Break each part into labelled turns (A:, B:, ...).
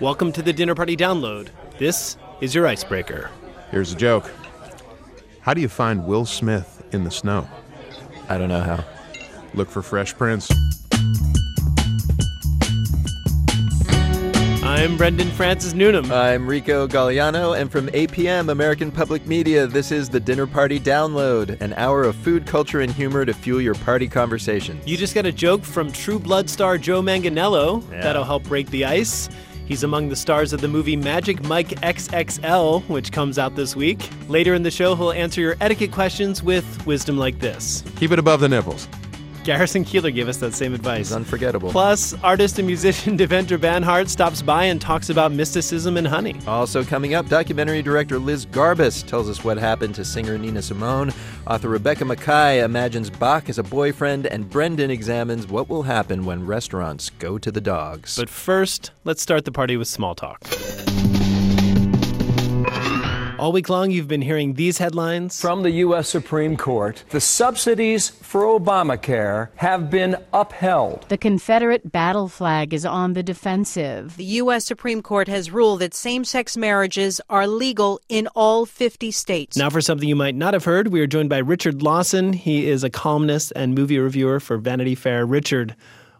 A: Welcome to the Dinner Party Download. This is your icebreaker.
B: Here's a joke. How do you find Will Smith in the snow?
C: I don't know how.
B: Look for Fresh Prince.
A: I'm Brendan Francis Newnam.
C: I'm Rico Gagliano, and from APM, American Public Media, this is the Dinner Party Download, an hour of food, culture, and humor to fuel your party conversation.
A: You just got a joke from True Blood star Joe Manganiello. That'll help break the ice. He's among the stars of the movie Magic Mike XXL, which comes out this week. Later in the show, he'll answer your etiquette questions with wisdom like this.
B: Keep it above the nipples.
A: Garrison Keillor gave us that same advice.
C: It's unforgettable.
A: Plus, artist and musician Devendra Banhart stops by and talks about mysticism and honey.
C: Also coming up, documentary director Liz Garbus tells us what happened to singer Nina Simone. Author Rebecca Makkai imagines Bach as a boyfriend, and Brendan examines what will happen when restaurants go to the dogs.
A: But first, let's start the party with small talk. All week long, you've been hearing these headlines.
D: From the U.S. Supreme Court, the subsidies for Obamacare have been upheld.
E: The Confederate battle flag is on the defensive.
F: The U.S. Supreme Court has ruled that same sex marriages are legal in all 50 states.
A: Now, for something you might not have heard, we are joined by Richard Lawson. He is a columnist and movie reviewer for Vanity Fair. Richard,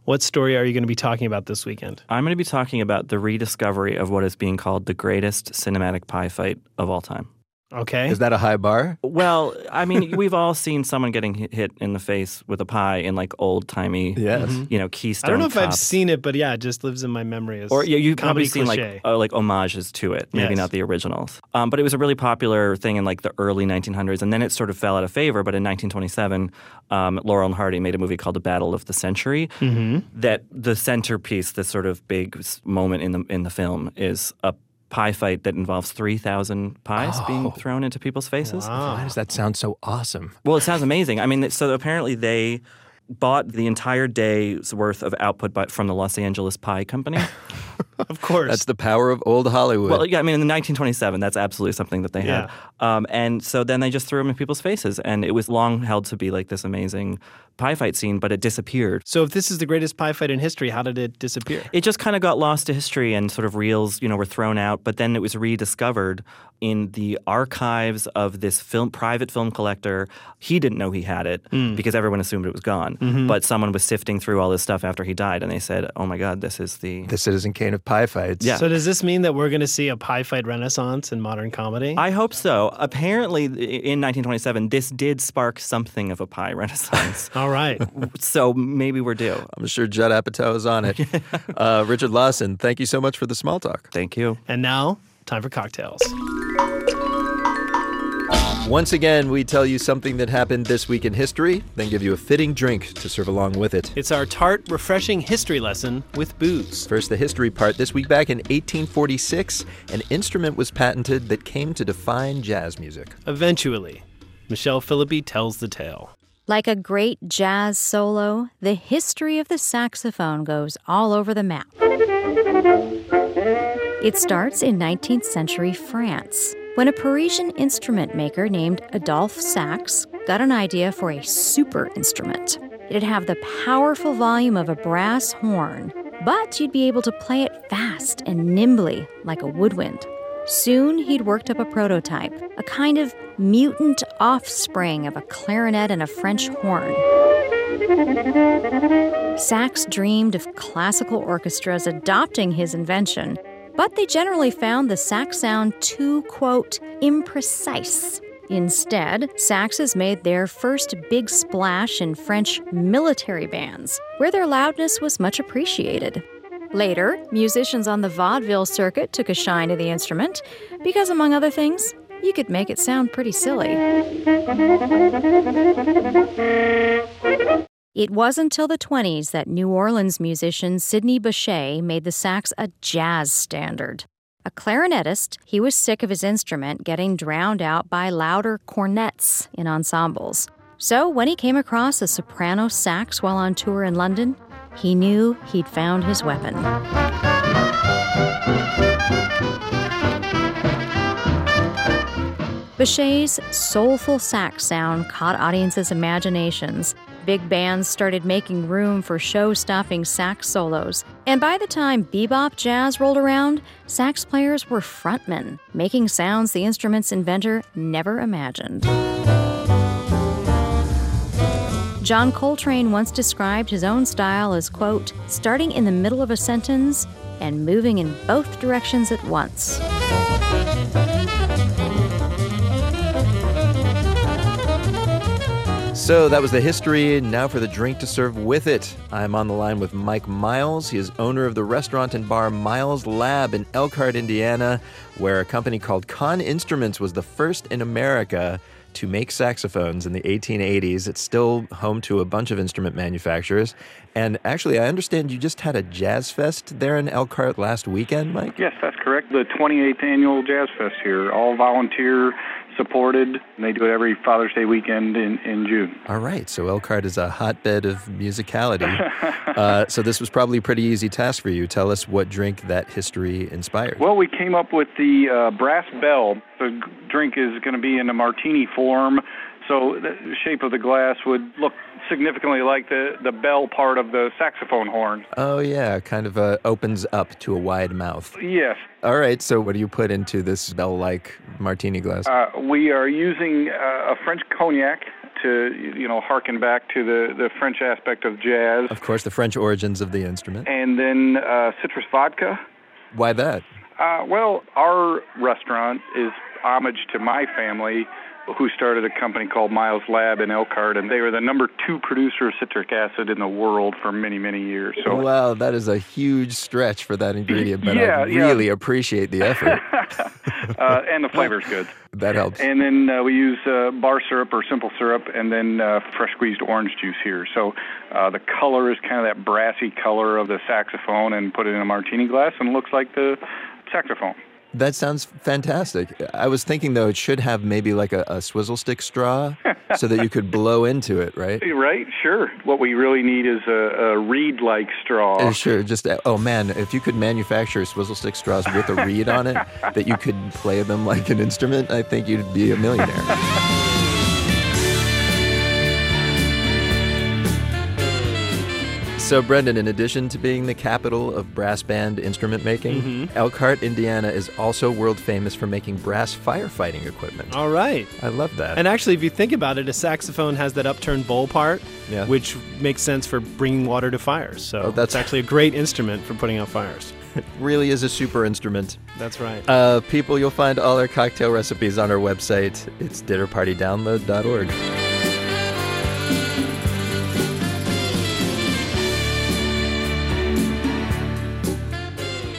A: what story are you going to be talking about this weekend?
G: I'm going to be talking about the rediscovery of what is being called the greatest cinematic pie fight of all time.
A: Okay.
C: Is that a high bar?
G: Well, I mean, we've all seen someone getting hit- hit in the face with a pie in like old timey,
C: Yes.
G: you know, Keystone.
A: I don't know if I've
G: Cops.
A: seen it, but yeah, it just lives in my memory as
G: Or yeah, you've
A: comedy
G: probably seen
A: cliche.
G: like uh, like homages to it, maybe
A: Yes.
G: not the originals. Um, but it was a really popular thing in like the early 1900s, and then it sort of fell out of favor. But in 1927, um, Laurel and Hardy made a movie called The Battle of the Century.
A: Mm-hmm.
G: That the centerpiece, the sort of big s- moment in the in the film, is a pie fight that involves 3,000 pies being oh. thrown into people's faces.
C: Why does that sound so awesome?
G: Well, it sounds amazing. I mean, so apparently they bought the entire day's worth of output by, from the Los Angeles Pie Company.
A: of course.
C: That's the power of old Hollywood.
G: well, yeah, I mean, in 1927, that's absolutely something that they had. Um, and so then they just threw them in people's faces, and it was long held to be like this amazing pie fight scene, but it disappeared.
A: so, if this is the greatest pie fight in history, how did it disappear?
G: It just kind of got lost to history, and sort of reels, you know, were thrown out. But then it was rediscovered in the archives of this film, private film collector. He didn't know he had it because everyone assumed it was gone. But someone was sifting through all this stuff after he died, and they said, "Oh my God, this is the."
C: the Citizen Kane of pie fights.
G: Yeah.
A: So, does this mean that we're going to see a pie fight renaissance in modern comedy?
G: I hope so. Apparently, in 1927, this did spark something of a pie renaissance.
A: All right.
G: so maybe we're due.
C: I'm sure Judd Apatow is on it. uh, Richard Lawson, thank you so much for the small talk.
G: Thank you.
A: and now, time for cocktails.
C: Once again, we tell you something that happened this week in history, then give you a fitting drink to serve along with it.
A: It's our tart, refreshing history lesson with booze.
C: First, the history part. This week back in 1846, an instrument was patented that came to define jazz music.
A: Eventually, Michelle Philippi tells the tale.
H: Like a great jazz solo, the history of the saxophone goes all over the map. It starts in 19th century France when a Parisian instrument maker named Adolphe Sax got an idea for a super instrument. It'd have the powerful volume of a brass horn, but you'd be able to play it fast and nimbly like a woodwind. Soon he'd worked up a prototype, a kind of mutant offspring of a clarinet and a French horn. Sax dreamed of classical orchestras adopting his invention, but they generally found the sax sound too, quote, imprecise. Instead, saxes made their first big splash in French military bands, where their loudness was much appreciated. Later, musicians on the vaudeville circuit took a shine to the instrument because, among other things, you could make it sound pretty silly. It wasn't until the 20s that New Orleans musician Sidney Bechet made the sax a jazz standard. A clarinetist, he was sick of his instrument getting drowned out by louder cornets in ensembles. So when he came across a soprano sax while on tour in London, he knew he'd found his weapon. Bechet's soulful sax sound caught audiences' imaginations, Big bands started making room for show stopping sax solos. And by the time bebop jazz rolled around, sax players were frontmen, making sounds the instrument's inventor never imagined. John Coltrane once described his own style as, quote, starting in the middle of a sentence and moving in both directions at once.
C: So that was the history. Now for the drink to serve with it. I'm on the line with Mike Miles. He is owner of the restaurant and bar Miles Lab in Elkhart, Indiana, where a company called Conn Instruments was the first in America to make saxophones in the 1880s. It's still home to a bunch of instrument manufacturers. And actually, I understand you just had a jazz fest there in Elkhart last weekend, Mike?
I: Yes, that's correct. The 28th annual Jazz Fest here, all volunteer supported. And they do it every Father's Day weekend in, in June.
C: All right. So Elkhart is a hotbed of musicality. uh, so this was probably a pretty easy task for you. Tell us what drink that history inspired.
I: Well, we came up with the uh, brass bell. The drink is going to be in a martini form. So the shape of the glass would look significantly like the, the bell part of the saxophone horn.
C: Oh, yeah, kind of uh, opens up to a wide mouth.
I: Yes.
C: All right, so what do you put into this bell like martini glass?
I: Uh, we are using uh, a French cognac to, you know, harken back to the, the French aspect of jazz.
C: Of course, the French origins of the instrument.
I: And then uh, citrus vodka.
C: Why that?
I: Uh, well, our restaurant is homage to my family who started a company called Miles Lab in Elkhart, and they were the number two producer of citric acid in the world for many, many years. So
C: wow, that is a huge stretch for that ingredient, but yeah, I really yeah. appreciate the effort.
I: uh, and the flavor's good.
C: That helps.
I: And then uh, we use uh, bar syrup or simple syrup, and then uh, fresh squeezed orange juice here. So uh, the color is kind of that brassy color of the saxophone, and put it in a martini glass, and looks like the saxophone.
C: That sounds fantastic. I was thinking though it should have maybe like a, a swizzle stick straw so that you could blow into it, right?
I: Right, sure. What we really need is a, a reed like straw.
C: Uh, sure, just uh, oh man, if you could manufacture swizzle stick straws with a reed on it that you could play them like an instrument, I think you'd be a millionaire. So, Brendan, in addition to being the capital of brass band instrument making, mm-hmm. Elkhart, Indiana is also world famous for making brass firefighting equipment.
A: All right.
C: I love that.
A: And actually, if you think about it, a saxophone has that upturned bowl part, yeah. which makes sense for bringing water to fires. So, oh, that's actually a great instrument for putting out fires.
C: It really is a super instrument.
A: That's right.
C: Uh, people, you'll find all our cocktail recipes on our website. It's dinnerpartydownload.org.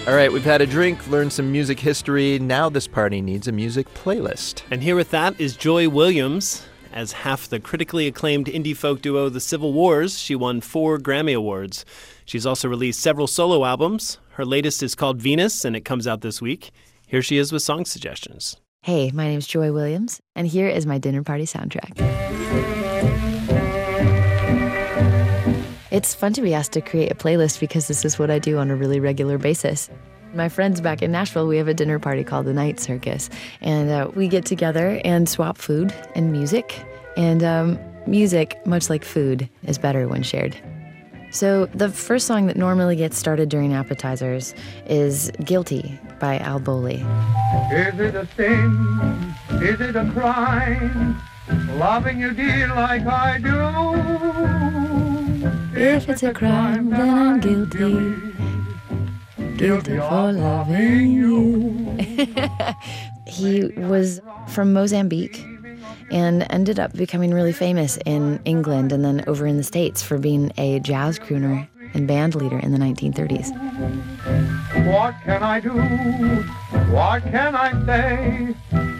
C: All right, we've had a drink, learned some music history. Now this party needs a music playlist.
A: And here with that is Joy Williams. As half the critically acclaimed indie folk duo The Civil Wars, she won four Grammy Awards. She's also released several solo albums. Her latest is called Venus, and it comes out this week. Here she is with song suggestions.
J: Hey, my name's Joy Williams, and here is my dinner party soundtrack. It's fun to be asked to create a playlist because this is what I do on a really regular basis. My friends back in Nashville, we have a dinner party called the Night Circus, and uh, we get together and swap food and music. And um, music, much like food, is better when shared. So, the first song that normally gets started during appetizers is Guilty by Al Bowlly.
K: Is it a sin? Is it a crime? Loving you dear like I do?
J: If it's a crime, then I'm guilty. Guilty for loving you. he was from Mozambique and ended up becoming really famous in England and then over in the States for being a jazz crooner and band leader in the 1930s.
K: What can I do? What can I say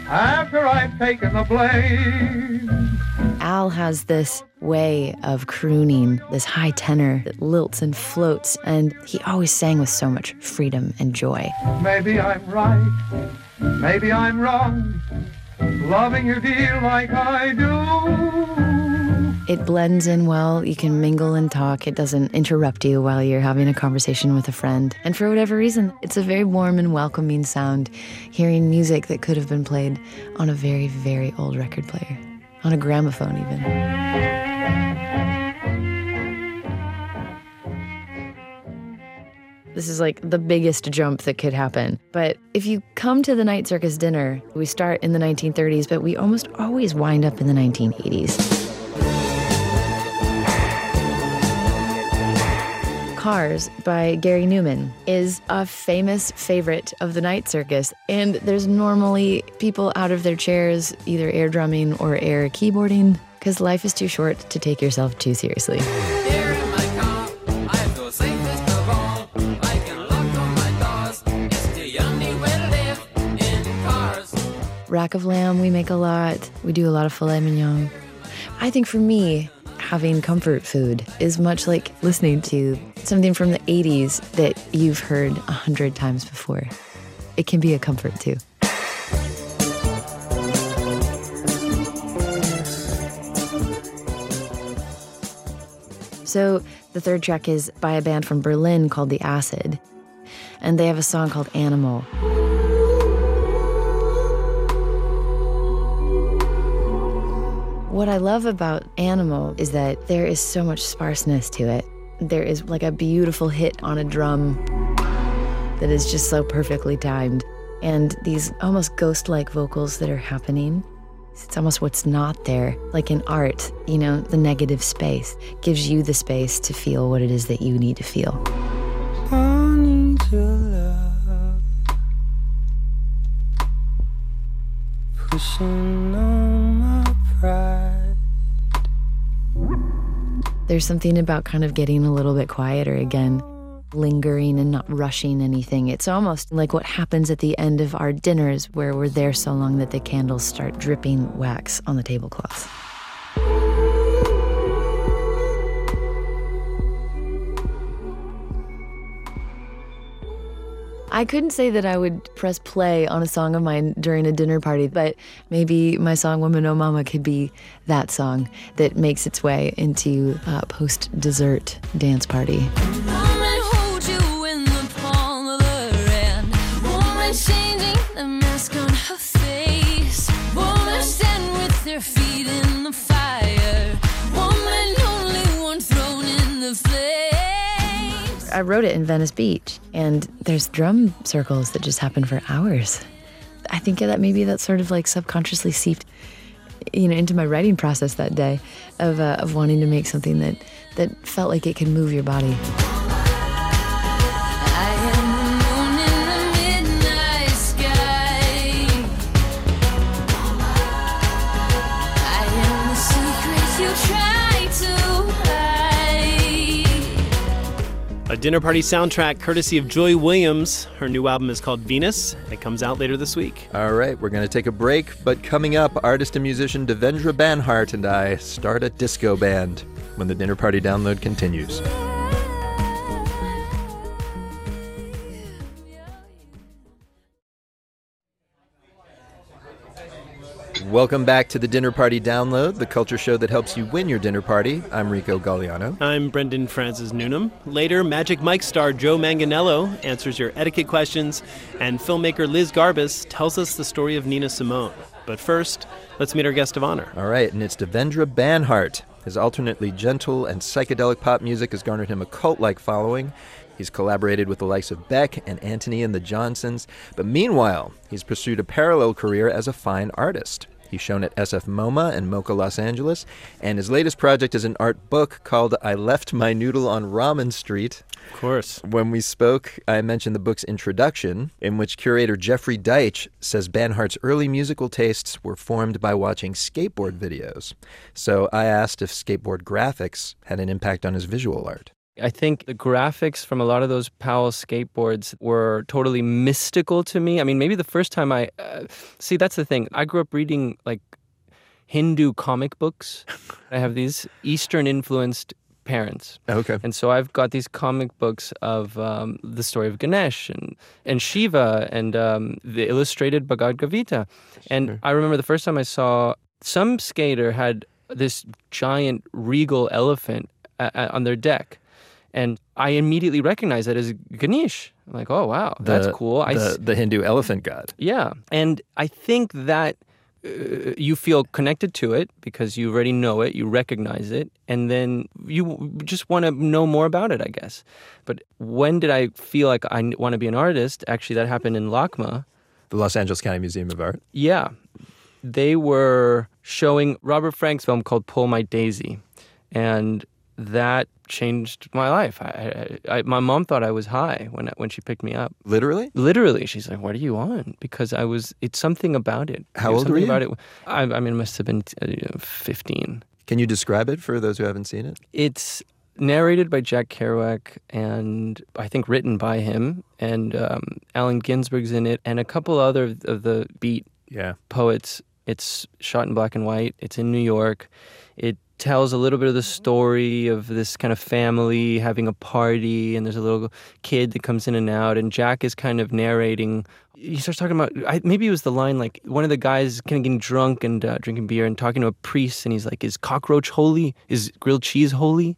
K: after I've taken the blame?
J: Al has this way of crooning, this high tenor that lilts and floats, and he always sang with so much freedom and joy.
K: Maybe I'm right, maybe I'm wrong, loving you dear like I do.
J: It blends in well. You can mingle and talk. It doesn't interrupt you while you're having a conversation with a friend. And for whatever reason, it's a very warm and welcoming sound, hearing music that could have been played on a very, very old record player, on a gramophone, even. This is like the biggest jump that could happen. But if you come to the night circus dinner, we start in the 1930s, but we almost always wind up in the 1980s. Cars by Gary Numan is a famous favorite of the night circus. And there's normally people out of their chairs, either air drumming or air keyboarding, because life is too short to take yourself too seriously. Rack of lamb, we make a lot. We do a lot of filet mignon. I think for me, having comfort food is much like listening to something from the 80s that you've heard a hundred times before. It can be a comfort too. So the third track is by a band from Berlin called The Acid, and they have a song called Animal. What I love about Animal is that there is so much sparseness to it. There is like a beautiful hit on a drum that is just so perfectly timed, and these almost ghost like vocals that are happening. It's almost what's not there. Like in art, you know, the negative space gives you the space to feel what it is that you need to feel.
L: Pushing on my pride.
J: There's something about kind of getting a little bit quieter again, lingering and not rushing anything. It's almost like what happens at the end of our dinners where we're there so long that the candles start dripping wax on the tablecloths. I couldn't say that I would press play on a song of mine during a dinner party, but maybe my song Woman Oh Mama could be that song that makes its way into a post dessert dance party. I wrote it in Venice Beach, and there's drum circles that just happen for hours. I think that maybe that sort of like subconsciously seeped, you know, into my writing process that day, of uh, of wanting to make something that that felt like it could move your body.
A: Dinner party soundtrack courtesy of Joy Williams. Her new album is called Venus. It comes out later this week.
C: All right, we're going to take a break, but coming up, artist and musician Devendra Banhart and I start a disco band when the dinner party download continues. Welcome back to the Dinner Party Download, the culture show that helps you win your dinner party. I'm Rico Gagliano.
A: I'm Brendan Francis Newnam. Later, Magic Mike star Joe Manganiello answers your etiquette questions, and filmmaker Liz Garbus tells us the story of Nina Simone. But first, let's meet our guest of honor.
C: All right, and it's Devendra Banhart. His alternately gentle and psychedelic pop music has garnered him a cult like following. He's collaborated with the likes of Beck and Antony and the Johnsons, but meanwhile, he's pursued a parallel career as a fine artist. He's shown at SF MoMA and MOCA Los Angeles, and his latest project is an art book called I Left My Noodle on Ramen Street.
A: Of course.
C: When we spoke, I mentioned the book's introduction, in which curator Jeffrey Deitch says Banhart's early musical tastes were formed by watching skateboard videos. So I asked if skateboard graphics had an impact on his visual art.
M: I think the graphics from a lot of those Powell skateboards were totally mystical to me. I mean, maybe the first time I uh, see that's the thing. I grew up reading like Hindu comic books. I have these Eastern influenced parents.
C: Okay.
M: And so I've got these comic books of um, the story of Ganesh and, and Shiva and um, the illustrated Bhagavad Gita. And I remember the first time I saw some skater had this giant regal elephant uh, uh, on their deck. And I immediately recognized that as Ganesh. I'm like, oh, wow, that's cool. I
C: The,
M: s-
C: the Hindu elephant god.
M: yeah. And I think that uh, you feel connected to it because you already know it, you recognize it, and then you just want to know more about it, I guess. But when did I feel like I want to be an artist? Actually, that happened in LACMA.
C: The Los Angeles County Museum of Art.
M: Yeah. They were showing Robert Frank's film called Pull My Daisy. And that changed my life. I, I, I, my mom thought I was high when when she picked me up.
C: Literally?
M: Literally, she's like, "What are you on?" Because I was. It's something about it.
C: How
M: There's
C: old were you?
M: About it. I, I mean, it must have been uh, fifteen.
C: Can you describe it for those who haven't seen it?
M: It's narrated by Jack Kerouac and I think written by him, and um, Allen Ginsberg's in it, and a couple other of- of the beat
C: Yeah.
M: poets. It's shot in black and white. It's in New York. It tells a little bit of the story of this kind of family having a party, and there's a little kid that comes in and out, and Jack is kind of narrating. He starts talking about I, maybe it was the line like one of the guys kind of getting drunk and uh, drinking beer and talking to a priest, and he's like, "Is cockroach holy? Is grilled cheese holy?"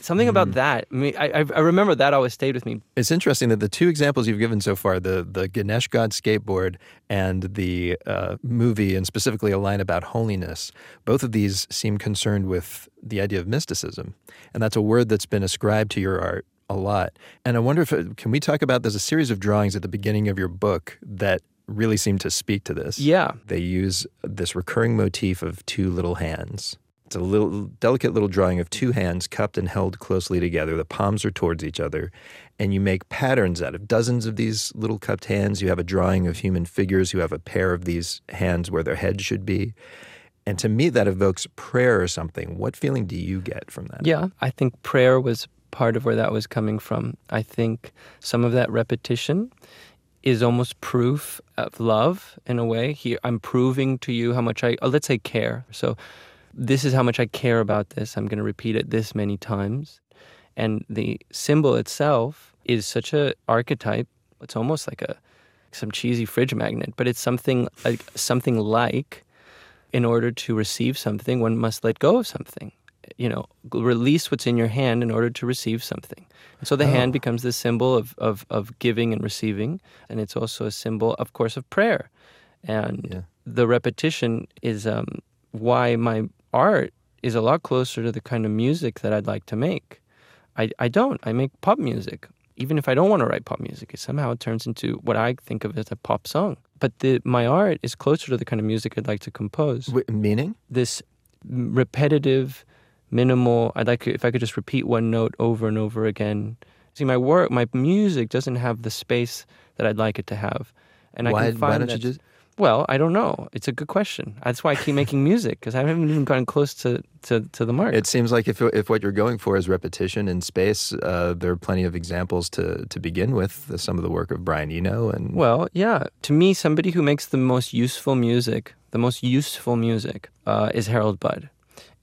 M: Something about that. I mean, I, I I remember that always stayed with me.
C: It's interesting that the two examples you've given so far, the the Ganesh God skateboard and the uh, movie, and specifically a line about holiness, both of these seem concerned with the idea of mysticism, and that's a word that's been ascribed to your art a lot. And I wonder if it, can we talk about there's a series of drawings at the beginning of your book that really seem to speak to this.
M: Yeah.
C: They use this recurring motif of two little hands. It's a little delicate little drawing of two hands cupped and held closely together. The palms are towards each other, and you make patterns out of dozens of these little cupped hands. You have a drawing of human figures who have a pair of these hands where their heads should be. And to me, that evokes prayer or something. What feeling do you get from that?
M: Yeah, I think prayer was part of where that was coming from. I think some of that repetition is almost proof of love in a way. Here, I'm proving to you how much I, uh, let's say, care. So, this is how much I care about this. I'm going to repeat it this many times. And the symbol itself is such a archetype. It's almost like a some cheesy fridge magnet, but it's something like something like in order to receive something, one must let go of something. You know, release what's in your hand in order to receive something. And so the hand
C: Oh.
M: becomes the symbol of, of, of giving and receiving. And it's also a symbol, of course, of prayer. And the repetition is um, why my art is a lot closer to the kind of music that I'd like to make. I, I don't. I make pop music. Even if I don't want to write pop music, it somehow turns into what I think of as a pop song. But the, my art is closer to the kind of music I'd like to compose.
C: meaning?
M: This repetitive, minimal. I'd like if I could just repeat one note over and over again. See, my work, my music doesn't have the space that I'd like it to have, and I
C: Why-
M: can find
C: why don't you
M: that-
C: just-
M: Well, I don't know. It's a good question. That's why I keep making music because I haven't even gotten close to, to, to the mark.
C: It seems like if, if what you're going for is repetition in space, uh, there are plenty of examples to, to begin with. Some of the work of Brian Eno and
M: Well, yeah. To me, somebody who makes the most useful music, the most useful music, uh, is Harold Budd,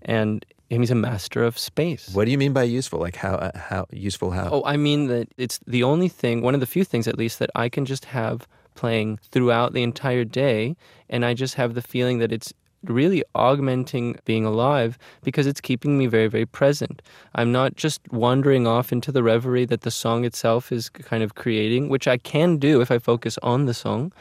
M: and he's a master of space.
C: What do you mean by useful? Like how uh, how useful how?
M: Oh, I mean that it's the only thing, one of the few things at least, that I can just have playing throughout the entire day, and I just have the feeling that it's really augmenting being alive because it's keeping me very, very present. I'm not just wandering off into the reverie that the song itself is kind of creating, which I can do if I focus on the song.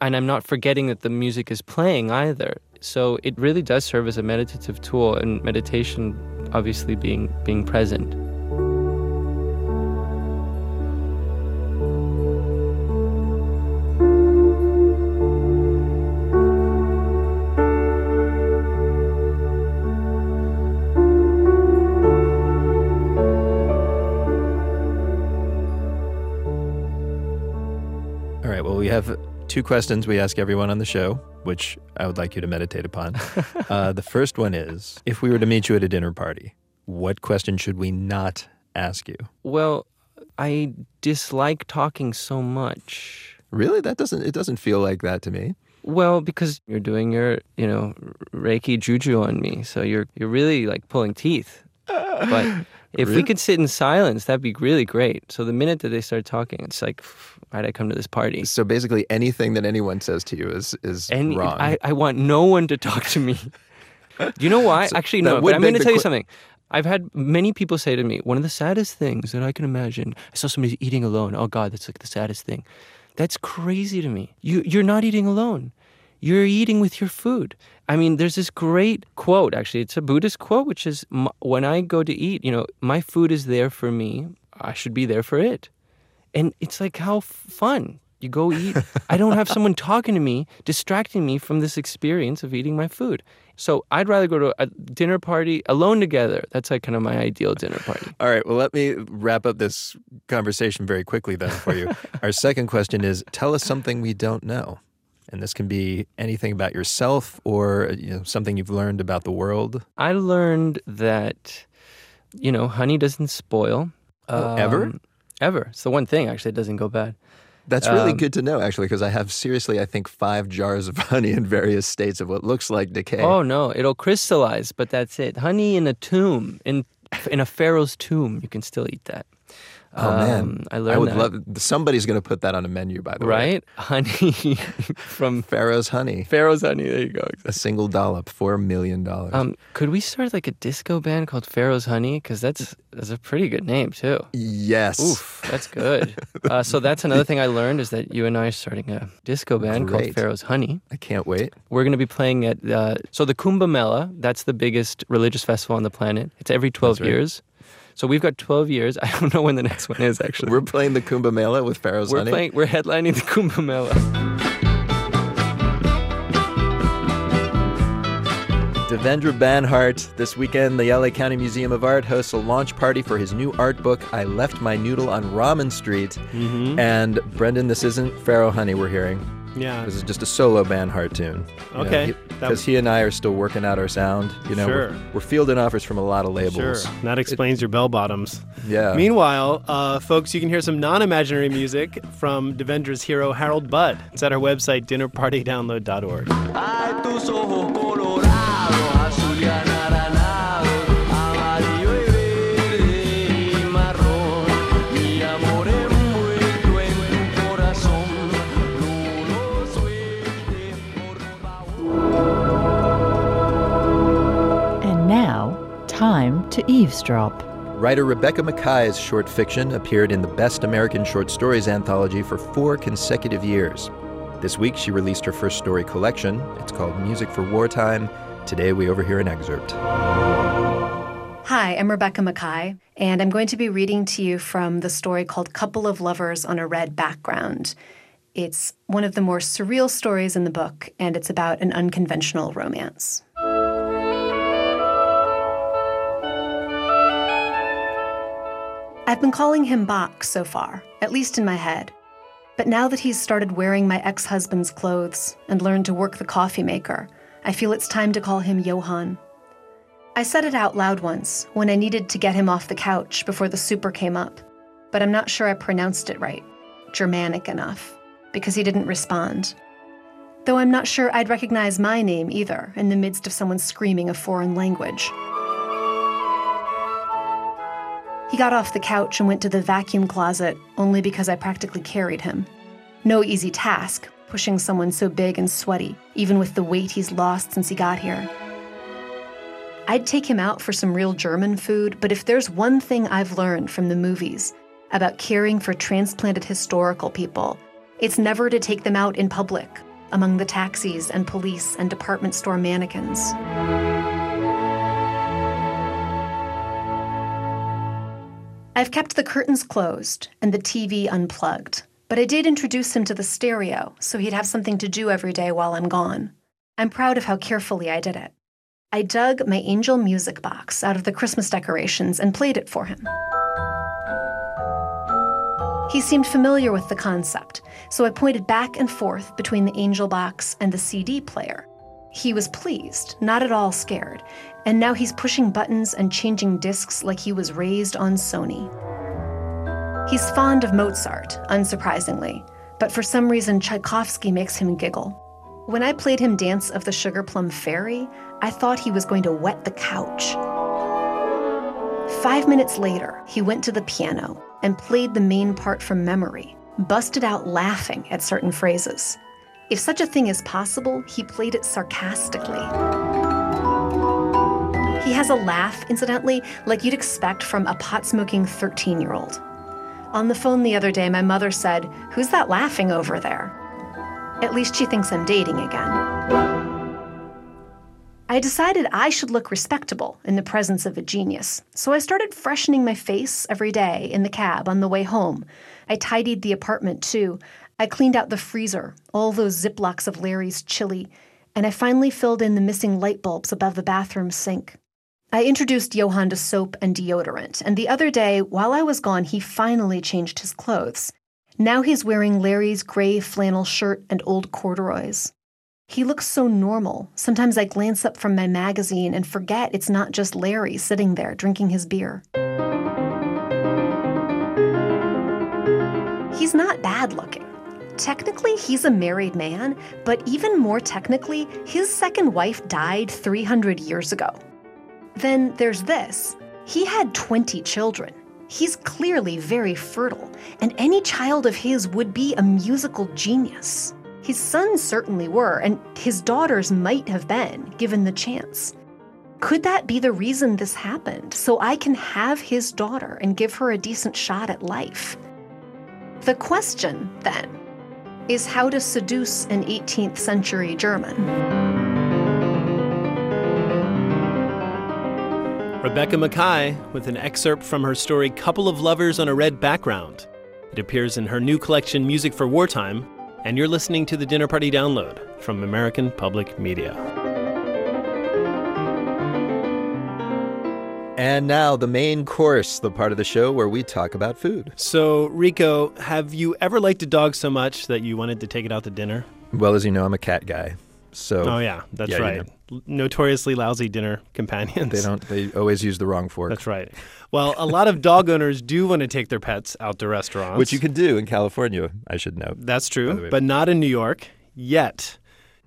M: And I'm not forgetting that the music is playing either. So it really does serve as a meditative tool, and meditation obviously being being present.
C: We have two questions we ask everyone on the show, which I would like you to meditate upon. uh, the first one is If we were to meet you at a dinner party, what question should we not ask you?
M: Well, I dislike talking so much.
C: Really? That doesn't, it doesn't feel like that to me.
M: Well, because you're doing your, you know, Reiki juju on me, so you're you're really like pulling teeth. But if we could sit in silence, that'd be really great. So the minute that they start talking, it's like, why'd I come to this party?
C: So basically, anything that anyone says to you is, is
M: And
C: wrong.
M: I, I want no one to talk to me. Do you know why?
C: So
M: Actually, no. But I'm going to tell you something. I've had many people say to me, one of the saddest things that I can imagine. I saw somebody eating alone. Oh God, that's like the saddest thing. That's crazy to me. You you're not eating alone. You're eating with your food. I mean, there's this great quote, actually, it's a Buddhist quote, which is When I go to eat, you know, my food is there for me, I should be there for it. And it's like, how f- fun. You go eat. I don't have someone talking to me, distracting me from this experience of eating my food. So I'd rather go to a dinner party alone together. That's like kind of my ideal dinner party.
C: All right, well, let me wrap up this conversation very quickly then for you. Our second question is tell us something we don't know. And this can be anything about yourself or you know, something you've learned about the world.
M: I learned that, you know, honey doesn't spoil.
C: Oh, ever?
M: Um, Ever. It's the one thing, actually, it doesn't go bad.
C: That's really
M: Um,
C: good to know, actually, because I have seriously, I think, five jars of honey in various states of what looks like decay.
M: Oh no, it'll crystallize, but that's it. Honey in a tomb, in in a pharaoh's tomb, you can still eat that.
C: Oh, man,
M: Um, I learned
C: would
M: that.
C: love. Somebody's going to put that on a menu, by the way.
M: right? Honey from
C: Pharaoh's honey,
M: Pharaoh's honey. There you go.
C: a single dollop, four million dollars.
M: Um, could we start like a disco band called Pharaoh's Honey? Because that's that's a pretty good name too.
C: yes.
M: Oof, that's good. uh, so that's another thing I learned is that you and I are starting a disco band called Pharaoh's Honey.
C: I can't wait.
M: We're going to be playing at uh, so the Kumbh Mela. That's the biggest religious festival on the planet. It's every twelve
C: right.
M: years. So we've got twelve years. I don't know when the next one is actually.
C: We're playing the Kumbh Mela with Pharaoh's
M: We're
C: honey.
M: playing. We're headlining the Kumbh Mela.
C: Devendra Banhart. This weekend, the LA County Museum of Art hosts a launch party for his new art book, I Left My Noodle on Ramen Street.
A: Mm-hmm.
C: And Brendan, this isn't Pharaoh Honey we're hearing.
A: Yeah.
C: This is just a solo band Banhart tune.
A: Okay.
C: Because he and I are still working out our sound. You know,
A: Sure.
C: we're, we're fielding offers from a lot of labels.
A: Sure. That explains your bell bottoms.
C: Yeah.
A: Meanwhile, uh, folks, you can hear some non imaginary music from Devendra's hero, Harold Budd. It's at our website, dinnerpartydownload.org.
N: time to eavesdrop.
C: Writer Rebecca Makkai's short fiction appeared in the Best American Short Stories anthology for four consecutive years. This week, she released her first story collection. It's called Music for Wartime. Today, we overhear an excerpt.
O: Hi, I'm Rebecca Mackay, and I'm going to be reading to you from the story called Couple of Lovers on a Red Background. It's one of the more surreal stories in the book, and it's about an unconventional romance. I've been calling him Bach so far, at least in my head. But now that he's started wearing my ex husband's clothes and learned to work the coffee maker, I feel it's time to call him Johann. I said it out loud once when I needed to get him off the couch before the super came up, but I'm not sure I pronounced it right, Germanic enough, because he didn't respond. Though I'm not sure I'd recognize my name either in the midst of someone screaming a foreign language. He got off the couch and went to the vacuum closet only because I practically carried him. No easy task, pushing someone so big and sweaty, even with the weight he's lost since he got here. I'd take him out for some real German food, but if there's one thing I've learned from the movies about caring for transplanted historical people, it's never to take them out in public, among the taxis and police and department store mannequins. I've kept the curtains closed and the TV unplugged, but I did introduce him to the stereo so he'd have something to do every day while I'm gone. I'm proud of how carefully I did it. I dug my angel music box out of the Christmas decorations and played it for him. He seemed familiar with the concept, so I pointed back and forth between the angel box and the CD player. He was pleased, not at all scared, and now he's pushing buttons and changing discs like he was raised on Sony. He's fond of Mozart, unsurprisingly, but for some reason Tchaikovsky makes him giggle. When I played him Dance of the Sugar Plum Fairy, I thought he was going to wet the couch. Five minutes later, he went to the piano and played the main part from memory, busted out laughing at certain phrases. If such a thing is possible, he played it sarcastically. He has a laugh, incidentally, like you'd expect from a pot smoking 13 year old. On the phone the other day, my mother said, Who's that laughing over there? At least she thinks I'm dating again. I decided I should look respectable in the presence of a genius, so I started freshening my face every day in the cab on the way home. I tidied the apartment too. I cleaned out the freezer, all those ziplocs of Larry's chili, and I finally filled in the missing light bulbs above the bathroom sink. I introduced Johann to soap and deodorant, and the other day, while I was gone, he finally changed his clothes. Now he's wearing Larry's gray flannel shirt and old corduroys. He looks so normal. Sometimes I glance up from my magazine and forget it's not just Larry sitting there drinking his beer. He's not bad looking. Technically, he's a married man, but even more technically, his second wife died 300 years ago. Then there's this he had 20 children. He's clearly very fertile, and any child of his would be a musical genius. His sons certainly were, and his daughters might have been, given the chance. Could that be the reason this happened? So I can have his daughter and give her a decent shot at life? The question, then, is how to seduce an 18th century German.
A: Rebecca Makkai with an excerpt from her story Couple of Lovers on a Red Background. It appears in her new collection Music for Wartime, and you're listening to the Dinner Party Download from American Public Media.
C: And now the main course, the part of the show where we talk about food.
A: So, Rico, have you ever liked a dog so much that you wanted to take it out to dinner?
C: Well, as you know, I'm a cat guy. So
A: Oh yeah, that's
C: yeah, you
A: right. Notoriously lousy dinner companions.
C: They don't. They always use the wrong fork.
A: That's right. Well, a lot of dog owners do want to take their pets out to restaurants,
C: Which you can do in California, I should note.
A: That's true, but not in New York yet.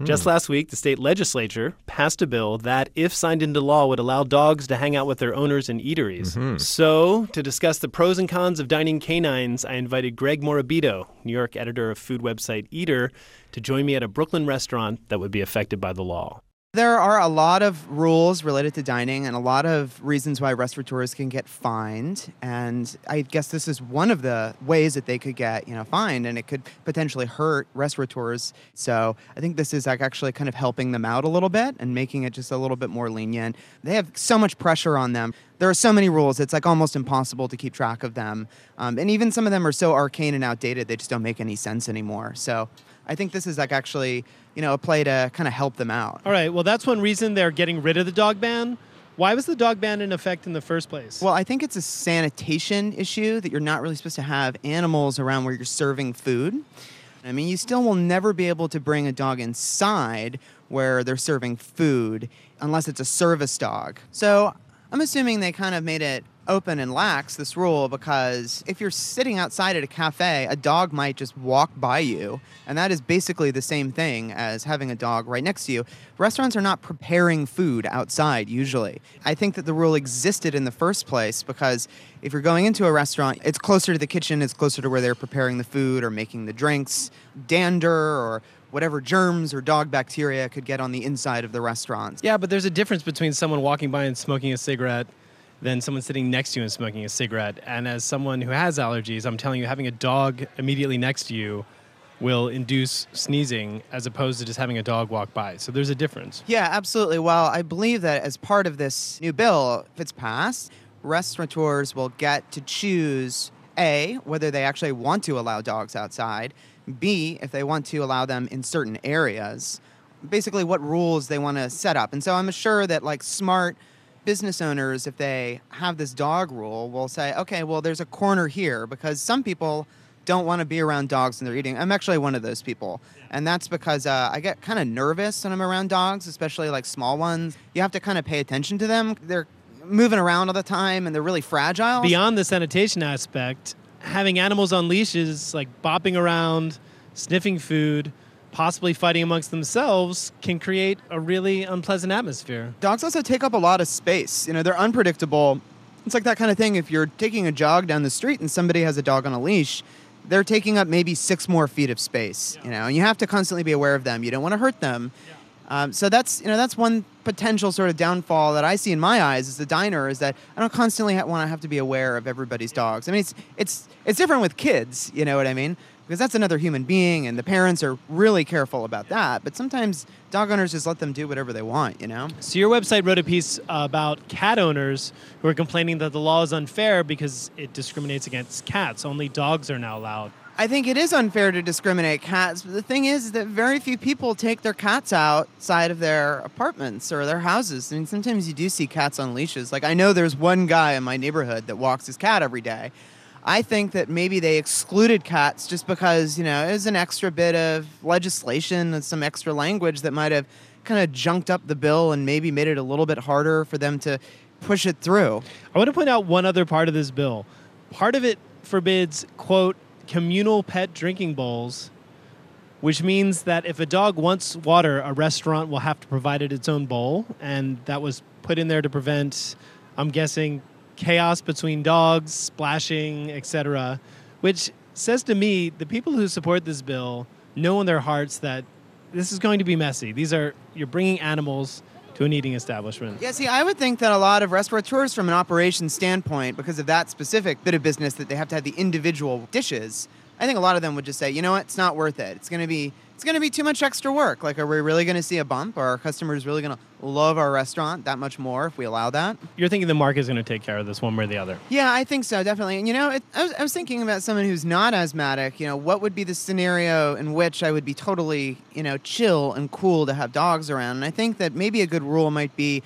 A: Just
C: Hmm.
A: last week, the state legislature passed a bill that, if signed into law, would allow dogs to hang out with their owners in eateries.
C: Mm-hmm.
A: So, to discuss the pros and cons of dining canines, I invited Greg Morabito, New York editor of food website Eater, to join me at a Brooklyn restaurant that would be affected by the law.
P: There are a lot of rules related to dining and a lot of reasons why restaurateurs can get fined. And I guess this is one of the ways that they could get, you know, fined and it could potentially hurt restaurateurs. So I think this is like actually kind of helping them out a little bit and making it just a little bit more lenient. They have so much pressure on them. There are so many rules, it's like almost impossible to keep track of them. Um, and even some of them are so arcane and outdated, they just don't make any sense anymore. So I think this is like actually, you know, a play to kind of help them out.
A: All right, well, that's one reason they're getting rid of the dog ban. Why was the dog ban in effect in the first place?
P: Well, I think it's a sanitation issue that you're not really supposed to have animals around where you're serving food. I mean, you still will never be able to bring a dog inside where they're serving food unless it's a service dog. So I'm assuming they kind of made it open and lax this rule because if you're sitting outside at a cafe, a dog might just walk by you. And that is basically the same thing as having a dog right next to you. Restaurants are not preparing food outside usually. I think that the rule existed in the first place because if you're going into a restaurant, it's closer to the kitchen, it's closer to where they're preparing the food or making the drinks. Dander or whatever germs or dog bacteria could get on the inside of the restaurant.
A: Yeah, but there's a difference between someone walking by and smoking a cigarette than someone sitting next to you and smoking a cigarette. And as someone who has allergies, I'm telling you, having a dog immediately next to you will induce sneezing as opposed to just having a dog walk by. So there's a difference.
P: Yeah, absolutely. Well, I believe that as part of this new bill, if it's passed, restaurateurs will get to choose A, whether they actually want to allow dogs outside, B, if they want to allow them in certain areas, basically what rules they want to set up. And so I'm sure that like smart business owners, if they have this dog rule, will say, okay, well, there's a corner here because some people don't want to be around dogs when they're eating. I'm actually one of those people. And that's because uh, I get kind of nervous when I'm around dogs, especially like small ones. You have to kind of pay attention to them. They're moving around all the time and they're really fragile.
A: Beyond the sanitation aspect, having animals on leashes, like bopping around, sniffing food, possibly fighting amongst themselves, can create a really unpleasant atmosphere.
P: Dogs also take up a lot of space. You know, they're unpredictable. It's like that kind of thing. If you're taking a jog down the street and somebody has a dog on a leash, they're taking up maybe six more feet of space. You know, and you have to constantly be aware of them. You don't want to hurt them. Um, so that's you know that's one potential sort of downfall that I see in my eyes as a diner is that I don't constantly ha- want to have to be aware of everybody's dogs. I mean, it's it's it's different with kids. You know what I mean? Because that's another human being, and the parents are really careful about that. But sometimes dog owners just let them do whatever they want, you know?
A: So your website wrote a piece about cat owners who are complaining that the law is unfair because it discriminates against cats. Only dogs are now allowed.
P: I think it is unfair to discriminate cats, but the thing is that very few people take their cats outside of their apartments or their houses. I mean, sometimes you do see cats on leashes. Like, I know there's one guy in my neighborhood that walks his cat every day. I think that maybe they excluded cats just because, you know, it was an extra bit of legislation and some extra language that might have kind of junked up the bill and maybe made it a little bit harder for them to push it through.
A: I want to point out one other part of this bill. Part of it forbids, quote, communal pet drinking bowls, which means that if a dog wants water, a restaurant will have to provide it its own bowl. And that was put in there to prevent, I'm guessing, chaos between dogs, splashing, etc. Which says to me, the people who support this bill know in their hearts that this is going to be messy. These are, you're bringing animals to an eating establishment.
P: Yeah, see, I would think that a lot of restaurateurs, from an operations standpoint, because of that specific bit of business that they have to have the individual dishes, I think a lot of them would just say, you know what, it's not worth it. It's going to be it's going to be too much extra work. Like, are we really going to see a bump? Are our customers really going to love our restaurant that much more if we allow that?
A: You're thinking the market is going to take care of this one way or the other.
P: Yeah, I think so, definitely. And you know, it, I, was, I was thinking about someone who's not asthmatic. You know, what would be the scenario in which I would be totally, you know, chill and cool to have dogs around? And I think that maybe a good rule might be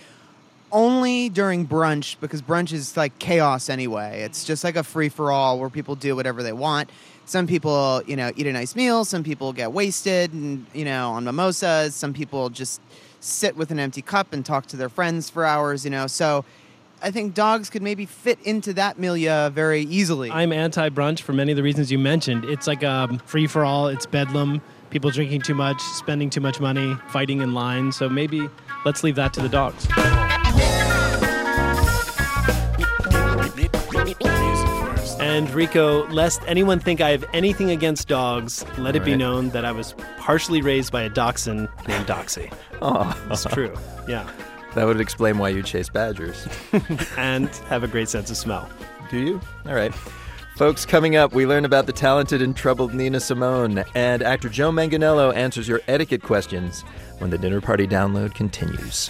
P: only during brunch because brunch is like chaos anyway. It's just like a free for all where people do whatever they want. Some people, you know, eat a nice meal. Some people get wasted and, you know, on mimosas. Some people just sit with an empty cup and talk to their friends for hours, you know. So I think dogs could maybe fit into that milieu very easily.
A: I'm anti brunch for many of the reasons you mentioned. It's like um, free for all, it's bedlam, people drinking too much, spending too much money, fighting in line. So maybe let's leave that to the dogs. And Rico, lest anyone think I have anything against dogs, let it be
C: Right.
A: known that I was partially raised by a dachshund named Doxy.
C: Oh,
A: It's true. Yeah.
C: That would explain why you chase badgers.
A: and have a great sense of smell.
C: Do you? All right. Folks, coming up, we learn about the talented and troubled Nina Simone, and actor Joe Manganiello answers your etiquette questions when the dinner party download continues.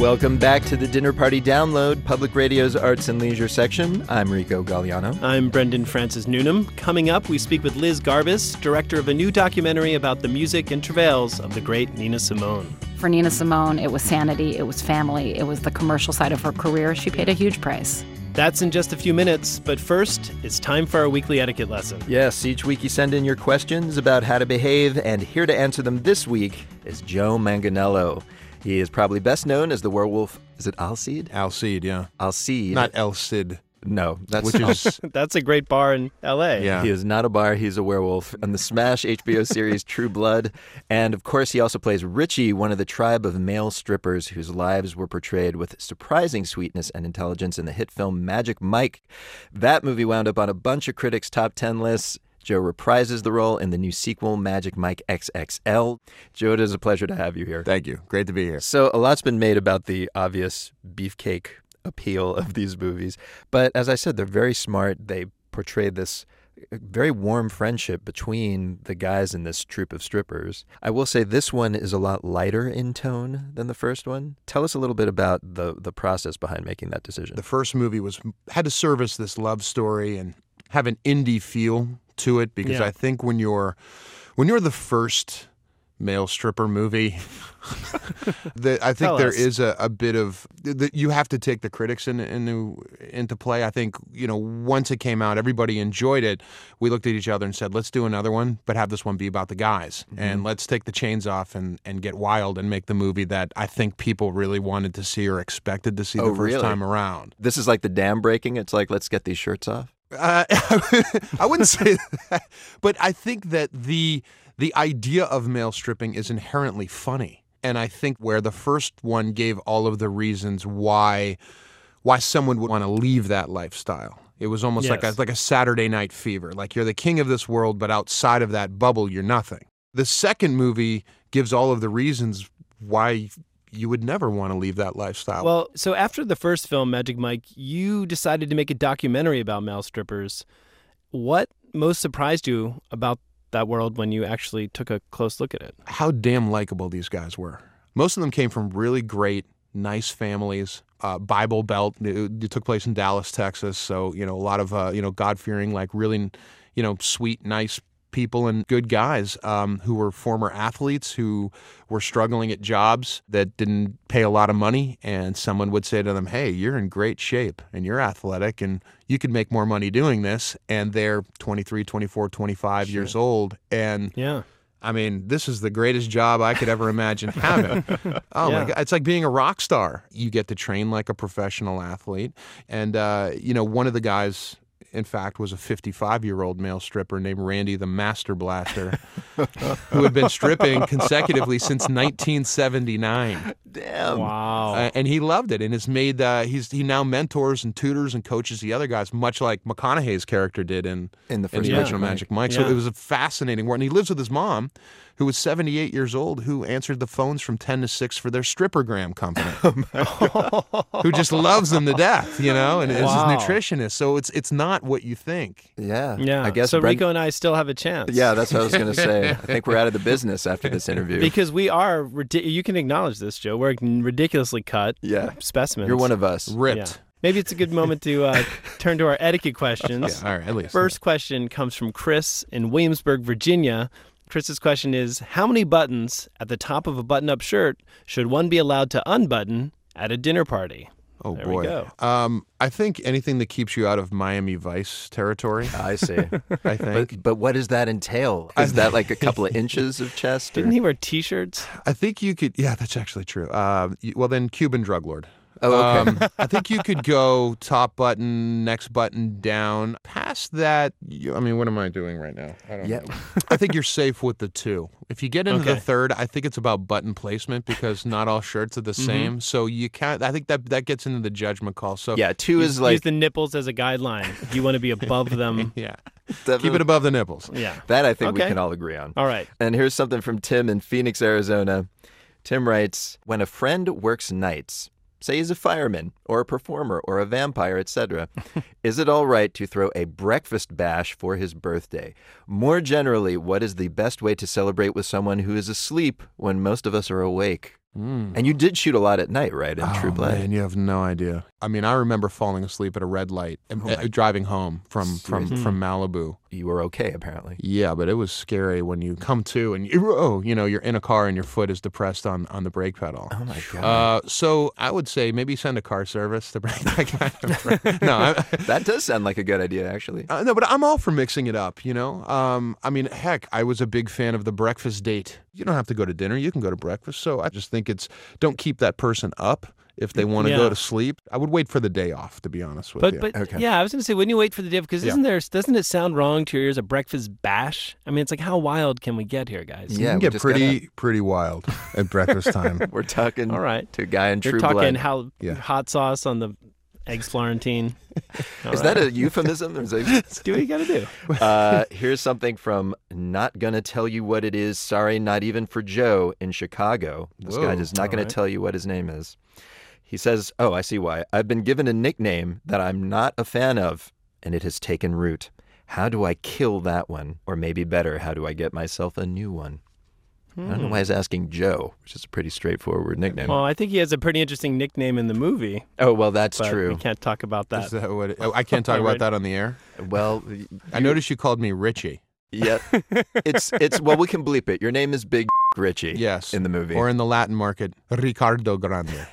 C: Welcome back to the Dinner Party Download, Public Radio's Arts and Leisure section. I'm Rico Gagliano.
A: I'm Brendan Francis Newnam. Coming up, we speak with Liz Garbus, director of a new documentary about the music and travails of the great Nina Simone.
Q: For Nina Simone, it was sanity, it was family, it was the commercial side of her career. She paid a huge price.
A: That's in just a few minutes, but first, it's time for our weekly etiquette lesson.
C: Yes, each week you send in your questions about how to behave, and here to answer them this week is Joe Manganiello. He is probably best known as the werewolf. Is it Alcide?
B: Alcide, yeah.
C: Alcide.
B: Not El Cid.
C: No, that's
B: Which is oh.
A: That's a great bar in LA.
B: Yeah.
C: He is not a bar, he's a werewolf. On the Smash HBO series True Blood. And of course, he also plays Richie, one of the tribe of male strippers whose lives were portrayed with surprising sweetness and intelligence in the hit film Magic Mike. That movie wound up on a bunch of critics' top 10 lists. Joe reprises the role in the new sequel, Magic Mike XXL. Joe, it is a pleasure to have you here.
B: Thank you. Great to be here.
C: So, a lot's been made about the obvious beefcake appeal of these movies. But as I said, they're very smart. They portray this uh, very warm friendship between the guys in this troupe of strippers. I will say this one is a lot lighter in tone than the first one. Tell us a little bit about the the process behind making that decision.
B: The first movie was had to service this love story and have an indie feel to it because
A: Yeah.
B: I think when you're when you're the first male stripper movie, the, I think
A: Tell
B: there
A: us.
B: is a, a bit of that you have to take the critics in, into into play. I think you know once it came out, everybody enjoyed it. We looked at each other and said, "Let's do another one, but have this one be about the guys,
A: Mm-hmm.
B: and let's take the chains off and and get wild and make the movie that I think people really wanted to see or expected to see
C: Oh,
B: the first
C: really?
B: time around."
C: This is like the dam breaking. It's like let's get these shirts off.
B: Uh, I wouldn't say that, but I think that the the idea of male stripping is inherently funny, and I think where the first one gave all of the reasons why why someone would want to leave that lifestyle. It was almost like a, like a Saturday night fever. Like you're the king of this world, but outside of that bubble, you're nothing. The second movie gives all of the reasons why you would never want to leave that lifestyle.
A: Well, so after the first film, Magic Mike, you decided to make a documentary about male strippers. What most surprised you about that world when you actually took a close look at it?
B: how damn likable these guys were. Most of them came from really great, nice families. Uh, Bible Belt it, it took place in Dallas, Texas. So you know a lot of uh, you know God fearing, like really, you know, sweet, nice people and good guys um, who were former athletes who were struggling at jobs that didn't pay a lot of money and someone would say to them hey you're in great shape and you're athletic and you could make more money doing this and they're 23 24 25 years old and
A: yeah
B: I mean, this is the greatest job I could ever imagine having. Oh my God. It's like being a rock star. You get to train like a professional athlete. And, uh, you know, one of the guys, in fact, was a 55 year old male stripper named Randy the Master Blaster, who had been stripping consecutively since 1979.
C: Damn.
A: Wow.
B: Uh, and he loved it and has made, uh, he's, he now mentors and tutors and coaches the other guys, much like McConaughey's character did in,
C: In the
B: in
C: first
B: the original
C: Mike.
B: Magic Mike. So
A: Yeah.
B: it was a fascinating work. And he lives with his mom, who was 78 years old, who answered the phones from 10 to 6 for their strippergram company, who just loves them to death, you know, and is
A: Wow.
B: his nutritionist. So it's it's not what you think.
C: Yeah.
A: Yeah.
C: I guess
A: so.
C: Brent-
A: Rico and I still have a chance.
C: Yeah, that's what I was going to say. I think we're out of the business after this interview.
A: Because we are, ridi- you can acknowledge this, Joe. We're ridiculously cut
C: Yeah.
A: specimens.
C: You're one of us.
B: Ripped.
A: Yeah. Maybe it's a good moment to uh, turn to our etiquette questions.
B: Yeah, all right, at least.
A: First question comes from Chris in Williamsburg, Virginia. Chris's question is How many buttons at the top of a button up shirt should one be allowed to unbutton at a dinner party?
B: Oh
A: There
B: boy.
A: we go.
B: Um, I think anything that keeps you out of Miami Vice territory.
C: I see.
B: I think.
C: But, but what does that entail? Is that like a couple of inches of chest? or-
A: Didn't he wear t shirts?
B: I think you could. Yeah, that's actually true. Uh, well, then Cuban drug lord.
C: Oh, okay.
B: Um, I think you could go top button, next button down. Past that, you, I mean, what am I doing right now? I don't
C: Yeah.
B: know. I think you're safe with the two. If you get into
A: Okay.
B: the third, I think it's about button placement because not all shirts are the
C: Mm-hmm.
B: same. So you can't. I think that that gets into the judgment call. So
C: Yeah, two
A: Use,
C: is like
A: use the nipples as a guideline. You want to be above them.
B: yeah,
C: the-
B: keep it above the nipples.
A: Yeah.
C: That I think we can all agree on.
A: All right.
C: And here's something from Tim in Phoenix, Arizona. Tim writes When a friend works nights, say he's a fireman or a performer or a vampire, etc., is it all right to throw a breakfast bash for his birthday? More generally, what is the best way to celebrate with someone who is asleep when most of us are awake? And you did shoot a lot at night, right? In True
B: Oh,
C: Blood.
B: man, you have no idea. I mean, I remember falling asleep at a red light,
C: Oh
B: uh, driving home from from from Malibu.
C: You were okay, apparently.
B: Yeah, but it was scary when you come to and you, oh, you know, you're in a car and your foot is depressed on, on the brake pedal.
C: Oh my god.
B: Uh, so I would say maybe send a car service to bring that guy. to- no, I,
C: that does sound like a good idea, actually.
B: uh, no, but I'm all for mixing it up. You know, um, I mean, heck, I was a big fan of the breakfast date. You don't have to go to dinner; you can go to breakfast. So I just think it's don't keep that person up if they mm, want to
A: Yeah.
B: go to sleep. I would wait for the day off, to be honest with
A: But
B: you.
A: but yeah, I was going to say, wouldn't you wait for the day? off? Because
B: Yeah.
A: isn't there? Doesn't it sound wrong to your ears? A breakfast bash. I mean, it's like how wild can we get here, guys?
B: you can get pretty pretty wild at breakfast time.
C: We're talking
A: All right.
C: to a guy in
A: You're
C: True
A: talking
C: Blood.
A: how
B: Yeah.
A: hot sauce on the eggs Florentine. All
C: Is
A: right.
C: that a euphemism? Or is that...
A: do what you got to do.
C: uh, here's something from Not Gonna Tell You What It Is. Sorry, not even for Joe in Chicago. This guy is not gonna
B: right.
C: tell you what his name is. He says, Oh, I see why. I've been given a nickname that I'm not a fan of, and it has taken root. How do I kill that one? Or maybe better, how do I get myself a new one? I don't know
A: Hmm.
C: why he's asking Joe, which is a pretty straightforward nickname.
A: Well, I think he has a pretty interesting nickname in the movie.
C: oh, well, that's
A: but
C: true.
A: We can't talk about that.
B: Is that what it- oh, I can't talk about that on the air.
C: Well,
B: I noticed you called me Richie.
C: Yeah, it's it's well, we can bleep it. Your name is Big Richie.
B: Yes,
C: in the movie.
B: or in the Latin market, Ricardo Grande.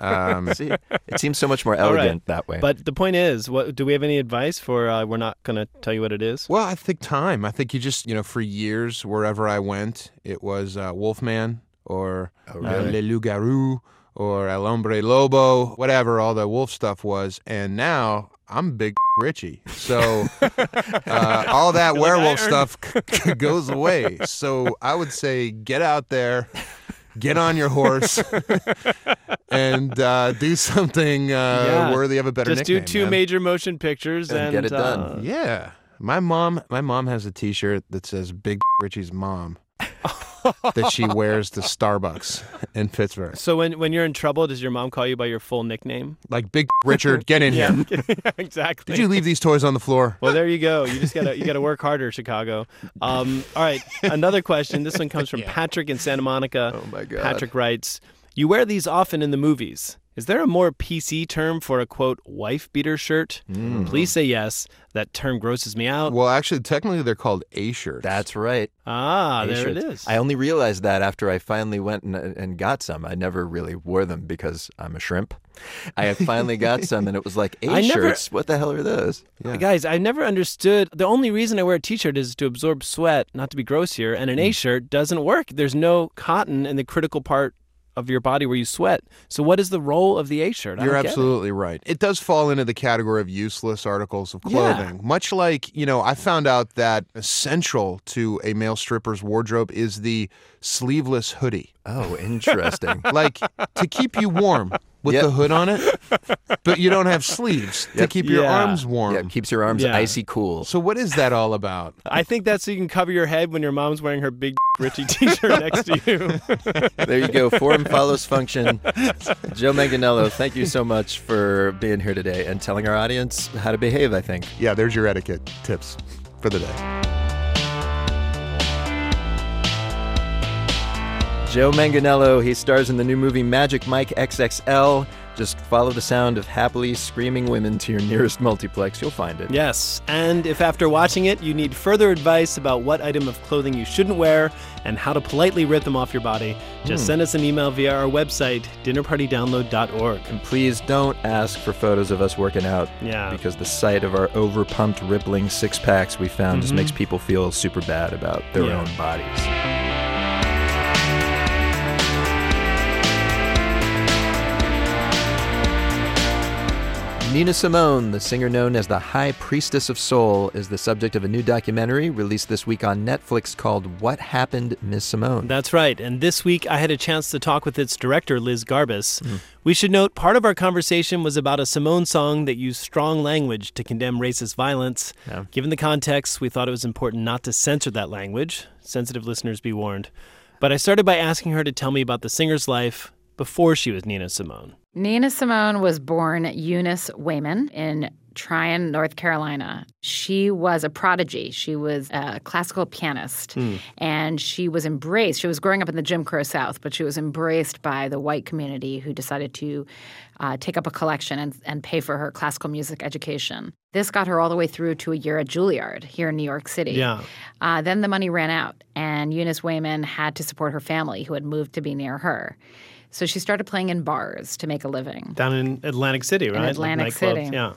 B: Um,
C: See, it seems so much more
A: All right.
C: elegant that way.
A: But the point is, what do we have any advice for? Uh, we're not going to tell you what it is.
B: Well, I think time. I think you just, you know, for years, wherever I went, it was uh, Wolfman or
C: Oh,
B: uh. Le Loup-Garou or El Hombre Lobo, whatever all the wolf stuff was. And now I'm Big Richie. So uh, all that werewolf stuff goes away. So I would say get out there. Get on your horse and uh, do something uh,
A: Yeah.
B: worthy of a better name.
A: Just
B: nickname.
A: do two
B: man.
A: major motion pictures and,
C: And get it done.
A: uh,
B: Yeah. My mom my mom has a t-shirt that says Big Richie's mom. That she wears to Starbucks in Pittsburgh.
A: So when when you're in trouble, does your mom call you by your full nickname?
B: Like Big Richard, get in
A: Yeah,
B: here.
A: exactly.
B: Did you leave these toys on the floor?
A: Well, there you go. You just gotta you gotta work harder, Chicago. Um, all right, another question. This one comes from Patrick in Santa Monica. Oh
C: my God.
A: Patrick writes, "You wear these often in the movies. Is there a more PC term for a quote wife beater shirt?
C: Mm.
A: Please say yes. That term grosses me out.
B: Well, actually, technically, they're called A shirts.
C: That's right.
A: Ah, there it
C: A-shirts.
A: is.
C: I only realized that after I finally went and, and got some. I never really wore them because I'm a shrimp. I finally got some, and it was like
A: I
C: A
A: never-
C: shirts. What the hell are those? Yeah.
A: Guys, I never understood. The only reason I wear a t-shirt is to absorb sweat, not to be gross here. And an
C: Mm.
A: A shirt doesn't work. There's no cotton in the critical part of your body where you sweat. So what is the role of the A shirt?
B: You're
A: don't it.
B: absolutely right. It does fall into the category of useless articles of
A: Yeah.
B: clothing. Much like, you know, I found out that essential to a male stripper's wardrobe is the sleeveless hoodie.
C: Oh, interesting.
B: like to keep you warm with
C: Yep.
B: the hood on it, but you don't have sleeves to
C: Yep.
B: keep your arms warm.
C: Yeah, keeps your arms
A: Yeah.
C: icy cool.
B: So what is that all about?
A: I think that's so you can cover your head when your mom's wearing her big Richie t-shirt next to you.
C: There you go. Form follows function. Joe Manganiello, thank you so much for being here today and telling our audience how to behave, I think.
B: Yeah, there's your etiquette tips for the day.
C: Joe Manganiello, he stars in the new movie Magic Mike XXL. Just follow the sound of happily screaming women to your nearest multiplex. You'll find it.
A: Yes, and if after watching it you need further advice about what item of clothing you shouldn't wear and how to politely rip them off your body, just
C: Hmm.
A: send us an email via our website, dinnerpartydownload.org.
C: And please don't ask for photos of us working out.
A: Yeah.
C: Because the sight of our overpumped, rippling six packs we found just
A: Mhm.
C: makes people feel super bad about their
A: Yeah.
C: own bodies. Nina Simone, the singer known as the High Priestess of Soul, is the subject of a new documentary released this week on Netflix called What Happened, Miss Simone.
A: That's right. And this week I had a chance to talk with its director, Liz Garbus.
C: Hmm.
A: We should note part of our conversation was about a Simone song that used strong language to condemn racist violence.
C: Yeah.
A: Given the context, we thought it was important not to censor that language. Sensitive listeners be warned. But I started by asking her to tell me about the singer's life before she was Nina Simone.
Q: Nina Simone was born Eunice Waymon in Tryon, North Carolina. She was a prodigy. She was a classical pianist and she was embraced. She was growing up in the Jim Crow South, but she was embraced by the white community who decided to uh, take up a collection and, and pay for her classical music education. This got her all the way through to a year at Juilliard here in New York City.
A: Yeah.
Q: Uh, then the money ran out, and Eunice Waymon had to support her family who had moved to be near her. So she started playing in bars to make a living.
A: Down in Atlantic City, right? Like
Q: Atlantic
A: nightclubs.
Q: City.
A: Yeah.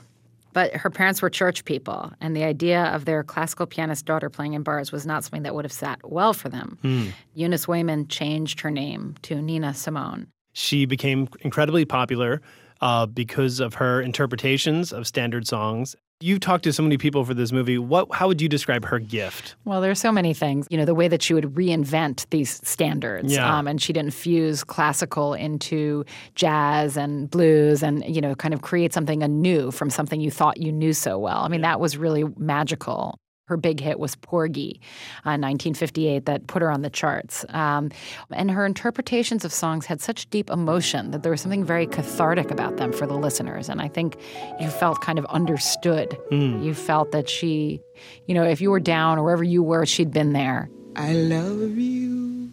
Q: But her parents were church people, and the idea of their classical pianist daughter playing in bars was not something that would have sat well for them.
A: Hmm.
Q: Eunice Waymon changed her name to Nina Simone.
A: She became incredibly popular uh, because of her interpretations of standard songs. You've talked to so many people for this movie. What? How would you describe her gift?
Q: Well, there's so many things. You know, the way that she would reinvent these standards.
A: Yeah.
Q: Um, and she'd infuse classical into jazz and blues and, you know, kind of create something anew from something you thought you knew so well. I mean, that was really magical. Her big hit was Porgy uh, 1958 that put her on the charts. Um, and her interpretations of songs had such deep emotion that there was something very cathartic about them for the listeners. And I think you felt kind of understood.
L: Mm.
Q: You felt that she, you know, if you were down or wherever you were, she'd been there.
L: I love you,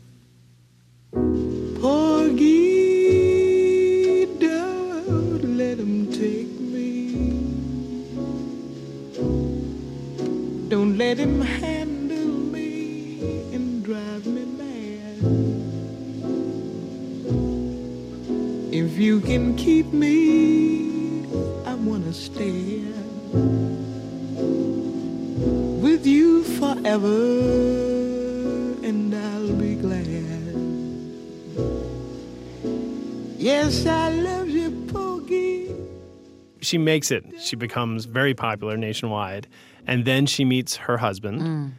L: Porgy. Let him handle me and drive me mad. If you can keep me, I wanna stay with you forever, and I'll be glad. Yes, I love you, Porgy.
A: She makes it. She becomes very popular nationwide, and then she meets her husband,
Q: Mm.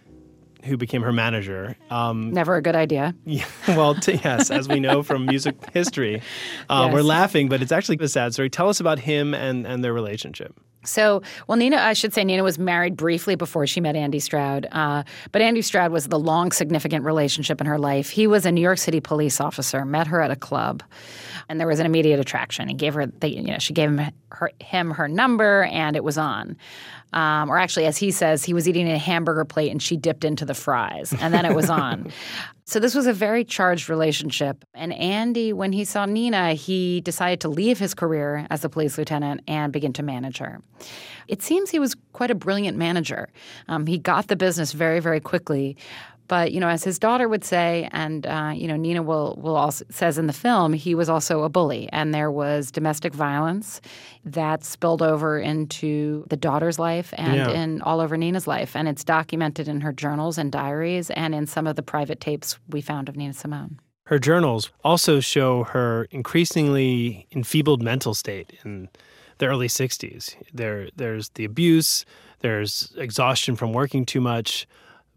A: who became her manager. Um,
Q: Never a good idea.
A: Yeah, well, t- yes, as we know from music history, uh,
Q: Yes.
A: we're laughing, but it's actually a sad story. Tell us about him and, and their relationship.
Q: So, well, Nina, I should say Nina was married briefly before she met Andy Stroud. Uh, but Andy Stroud was the long, significant relationship in her life. He was a New York City police officer, met her at a club, and there was an immediate attraction. He gave her, the, you know, she gave him her, him her number, and it was on. Um, or actually, as he says, he was eating a hamburger plate and she dipped into the fries, and then it was on. So this was a very charged relationship. And Andy, when he saw Nina, he decided to leave his career as a police lieutenant and begin to manage her. It seems he was quite a brilliant manager. Um, he got the business very, very quickly. But you know, as his daughter would say, and uh, you know, Nina will will also says in the film, he was also a bully, and there was domestic violence that spilled over into the daughter's life and
A: Yeah.
Q: in all over Nina's life, and it's documented in her journals and diaries, and in some of the private tapes we found of Nina Simone.
A: Her journals also show her increasingly enfeebled mental state in the early 60s. There, there's the abuse, there's exhaustion from working too much,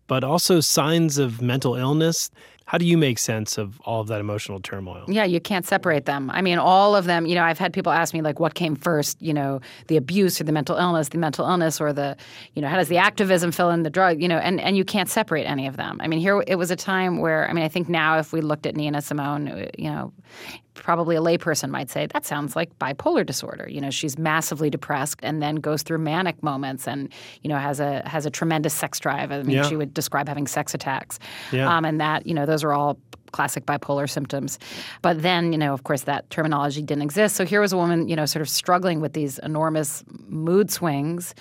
A: but also signs of mental illness. How do you make sense of all of that emotional turmoil?
Q: Yeah, you can't separate them. I mean, all of them, you know, I've had people ask me, like, what came first, you know, the abuse or the mental illness, the mental illness or the, you know, how does the activism fill in the drug, you know, and, and you can't separate any of them. I mean, here it was a time where, I mean, I think now if we looked at Nina Simone, uh, you know, probably a layperson might say that sounds like bipolar disorder. You know, she's massively depressed and then goes through manic moments and, you know, has a has a tremendous sex drive. I mean,
A: Yeah.
Q: she would describe having sex attacks.
A: Yeah.
Q: Um, and that, you know, those are all classic bipolar symptoms. But then, you know, of course, that terminology didn't exist. So here was a woman, you know, sort of struggling with these enormous mood swings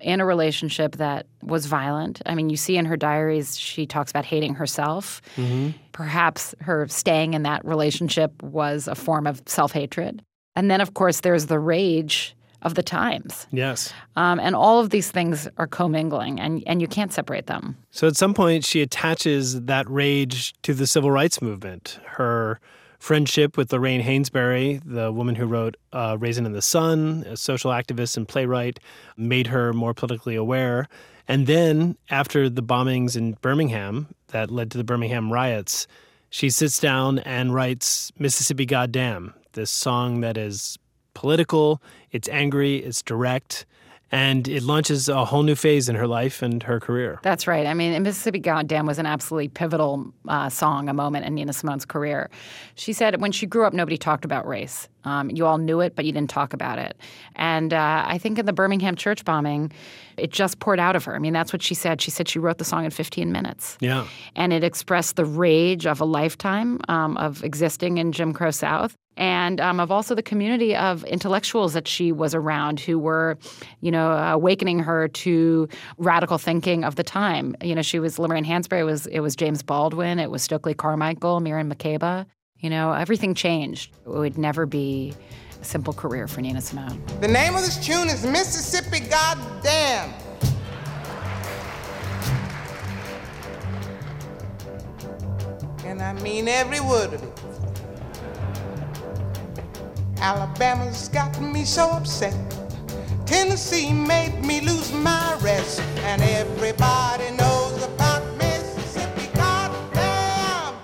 Q: in a relationship that was violent. I mean, you see in her diaries, she talks about hating herself. Mm-hmm. Perhaps her staying in that relationship was a form of self hatred. And then, of course, there's the rage of the times.
A: Yes.
Q: Um, and all of these things are commingling, and, and you can't separate them.
A: So at some point, she attaches that rage to the civil rights movement. Her friendship with Lorraine Hansberry, the woman who wrote uh, Raisin in the Sun, a social activist and playwright, made her more politically aware. And then, after the bombings in Birmingham that led to the Birmingham riots, she sits down and writes Mississippi Goddamn, this song that is political, it's angry, it's direct, and it launches a whole new phase in her life and her career.
Q: That's right. I mean, Mississippi Goddamn was an absolutely pivotal uh, song, a moment in Nina Simone's career. She said when she grew up, nobody talked about race. Um, you all knew it, but you didn't talk about it. And uh, I think in the Birmingham church bombing, it just poured out of her. I mean, that's what she said. She said she wrote the song in 15 minutes.
A: Yeah.
Q: And it expressed the rage of a lifetime um, of existing in Jim Crow South and um, of also the community of intellectuals that she was around who were, you know, awakening her to radical thinking of the time. You know, she was Lorraine Hansberry, it was, it was James Baldwin, it was Stokely Carmichael, Miriam Makeba. You know, everything changed. It would never be a simple career for Nina Simone.
R: The name of this tune is Mississippi Goddamn. And I mean every word of it. Alabama's got me so upset. Tennessee made me lose my rest. And everybody knows about Mississippi Goddamn.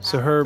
A: So her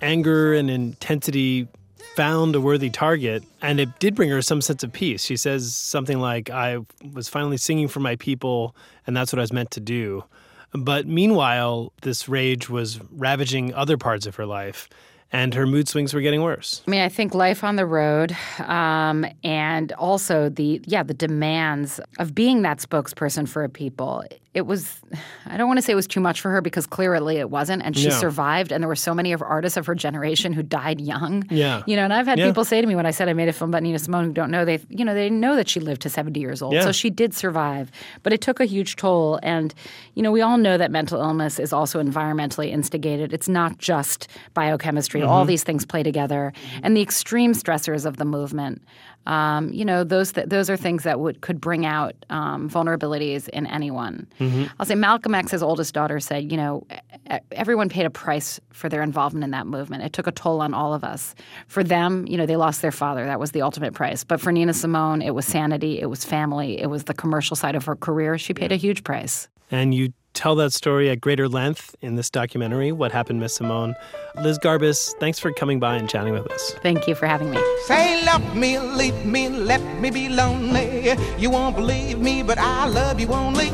A: anger and intensity found a worthy target, and it did bring her some sense of peace. She says something like, I was finally singing for my people, and that's what I was meant to do. But meanwhile, this rage was ravaging other parts of her life, and her mood swings were getting worse.
Q: I mean, I think life on the road, um, and also the yeah the demands of being that spokesperson for a people. It was, I don't want to say it was too much for her because clearly it wasn't, and she
A: Yeah.
Q: survived. And there were so many of artists of her generation who died young.
A: Yeah.
Q: you know. And I've had
A: Yeah.
Q: people say to me when I said I made a film about Nina Simone who don't know they you know they know that she lived to seventy years old.
A: Yeah.
Q: So she did survive, but it took a huge toll. And you know, we all know that mental illness is also environmentally instigated. It's not just biochemistry. All
A: Mhm.
Q: these things play together, and the extreme stressors of the movement. Um, you know, those th- those are things that would could bring out um, vulnerabilities in anyone.
A: Mm-hmm.
Q: I'll say Malcolm X's oldest daughter said, you know, everyone paid a price for their involvement in that movement. It took a toll on all of us. For them, you know, they lost their father. That was the ultimate price. But for Nina Simone, it was sanity, it was family, it was the commercial side of her career. She paid a huge price.
A: And you tell that story at greater length in this documentary, What Happened, Miss Simone. Liz Garbus, thanks for coming by and chatting with us.
Q: Thank you for having me.
R: Say love me, leave me, let me be lonely. You won't believe me, but I love you only.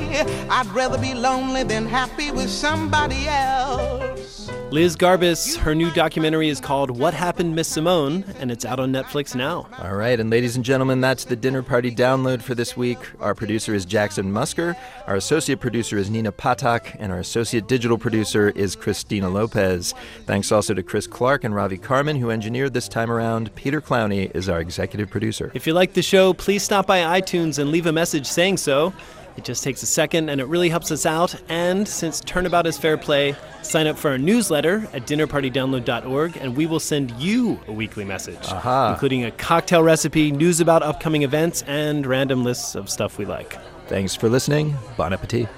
R: I'd rather be lonely than happy with somebody else.
A: Liz Garbus, her new documentary is called What Happened, Miss Simone, and it's out on Netflix now.
C: All right, and ladies and gentlemen, that's the dinner party download for this week. Our producer is Jackson Musker, our associate producer is Nina Patak, and our associate digital producer is Christina Lopez. Thanks also to Chris Clark and Ravi Carmen, who engineered this time around. Peter Clowney is our executive producer.
A: If you like the show, please stop by iTunes and leave a message saying so. It just takes a second and it really helps us out. And since Turnabout is fair play, sign up for our newsletter at dinnerpartydownload.org and we will send you a weekly message,
C: Aha.
A: including a cocktail recipe, news about upcoming events, and random lists of stuff we like.
C: Thanks for listening. Bon appetit.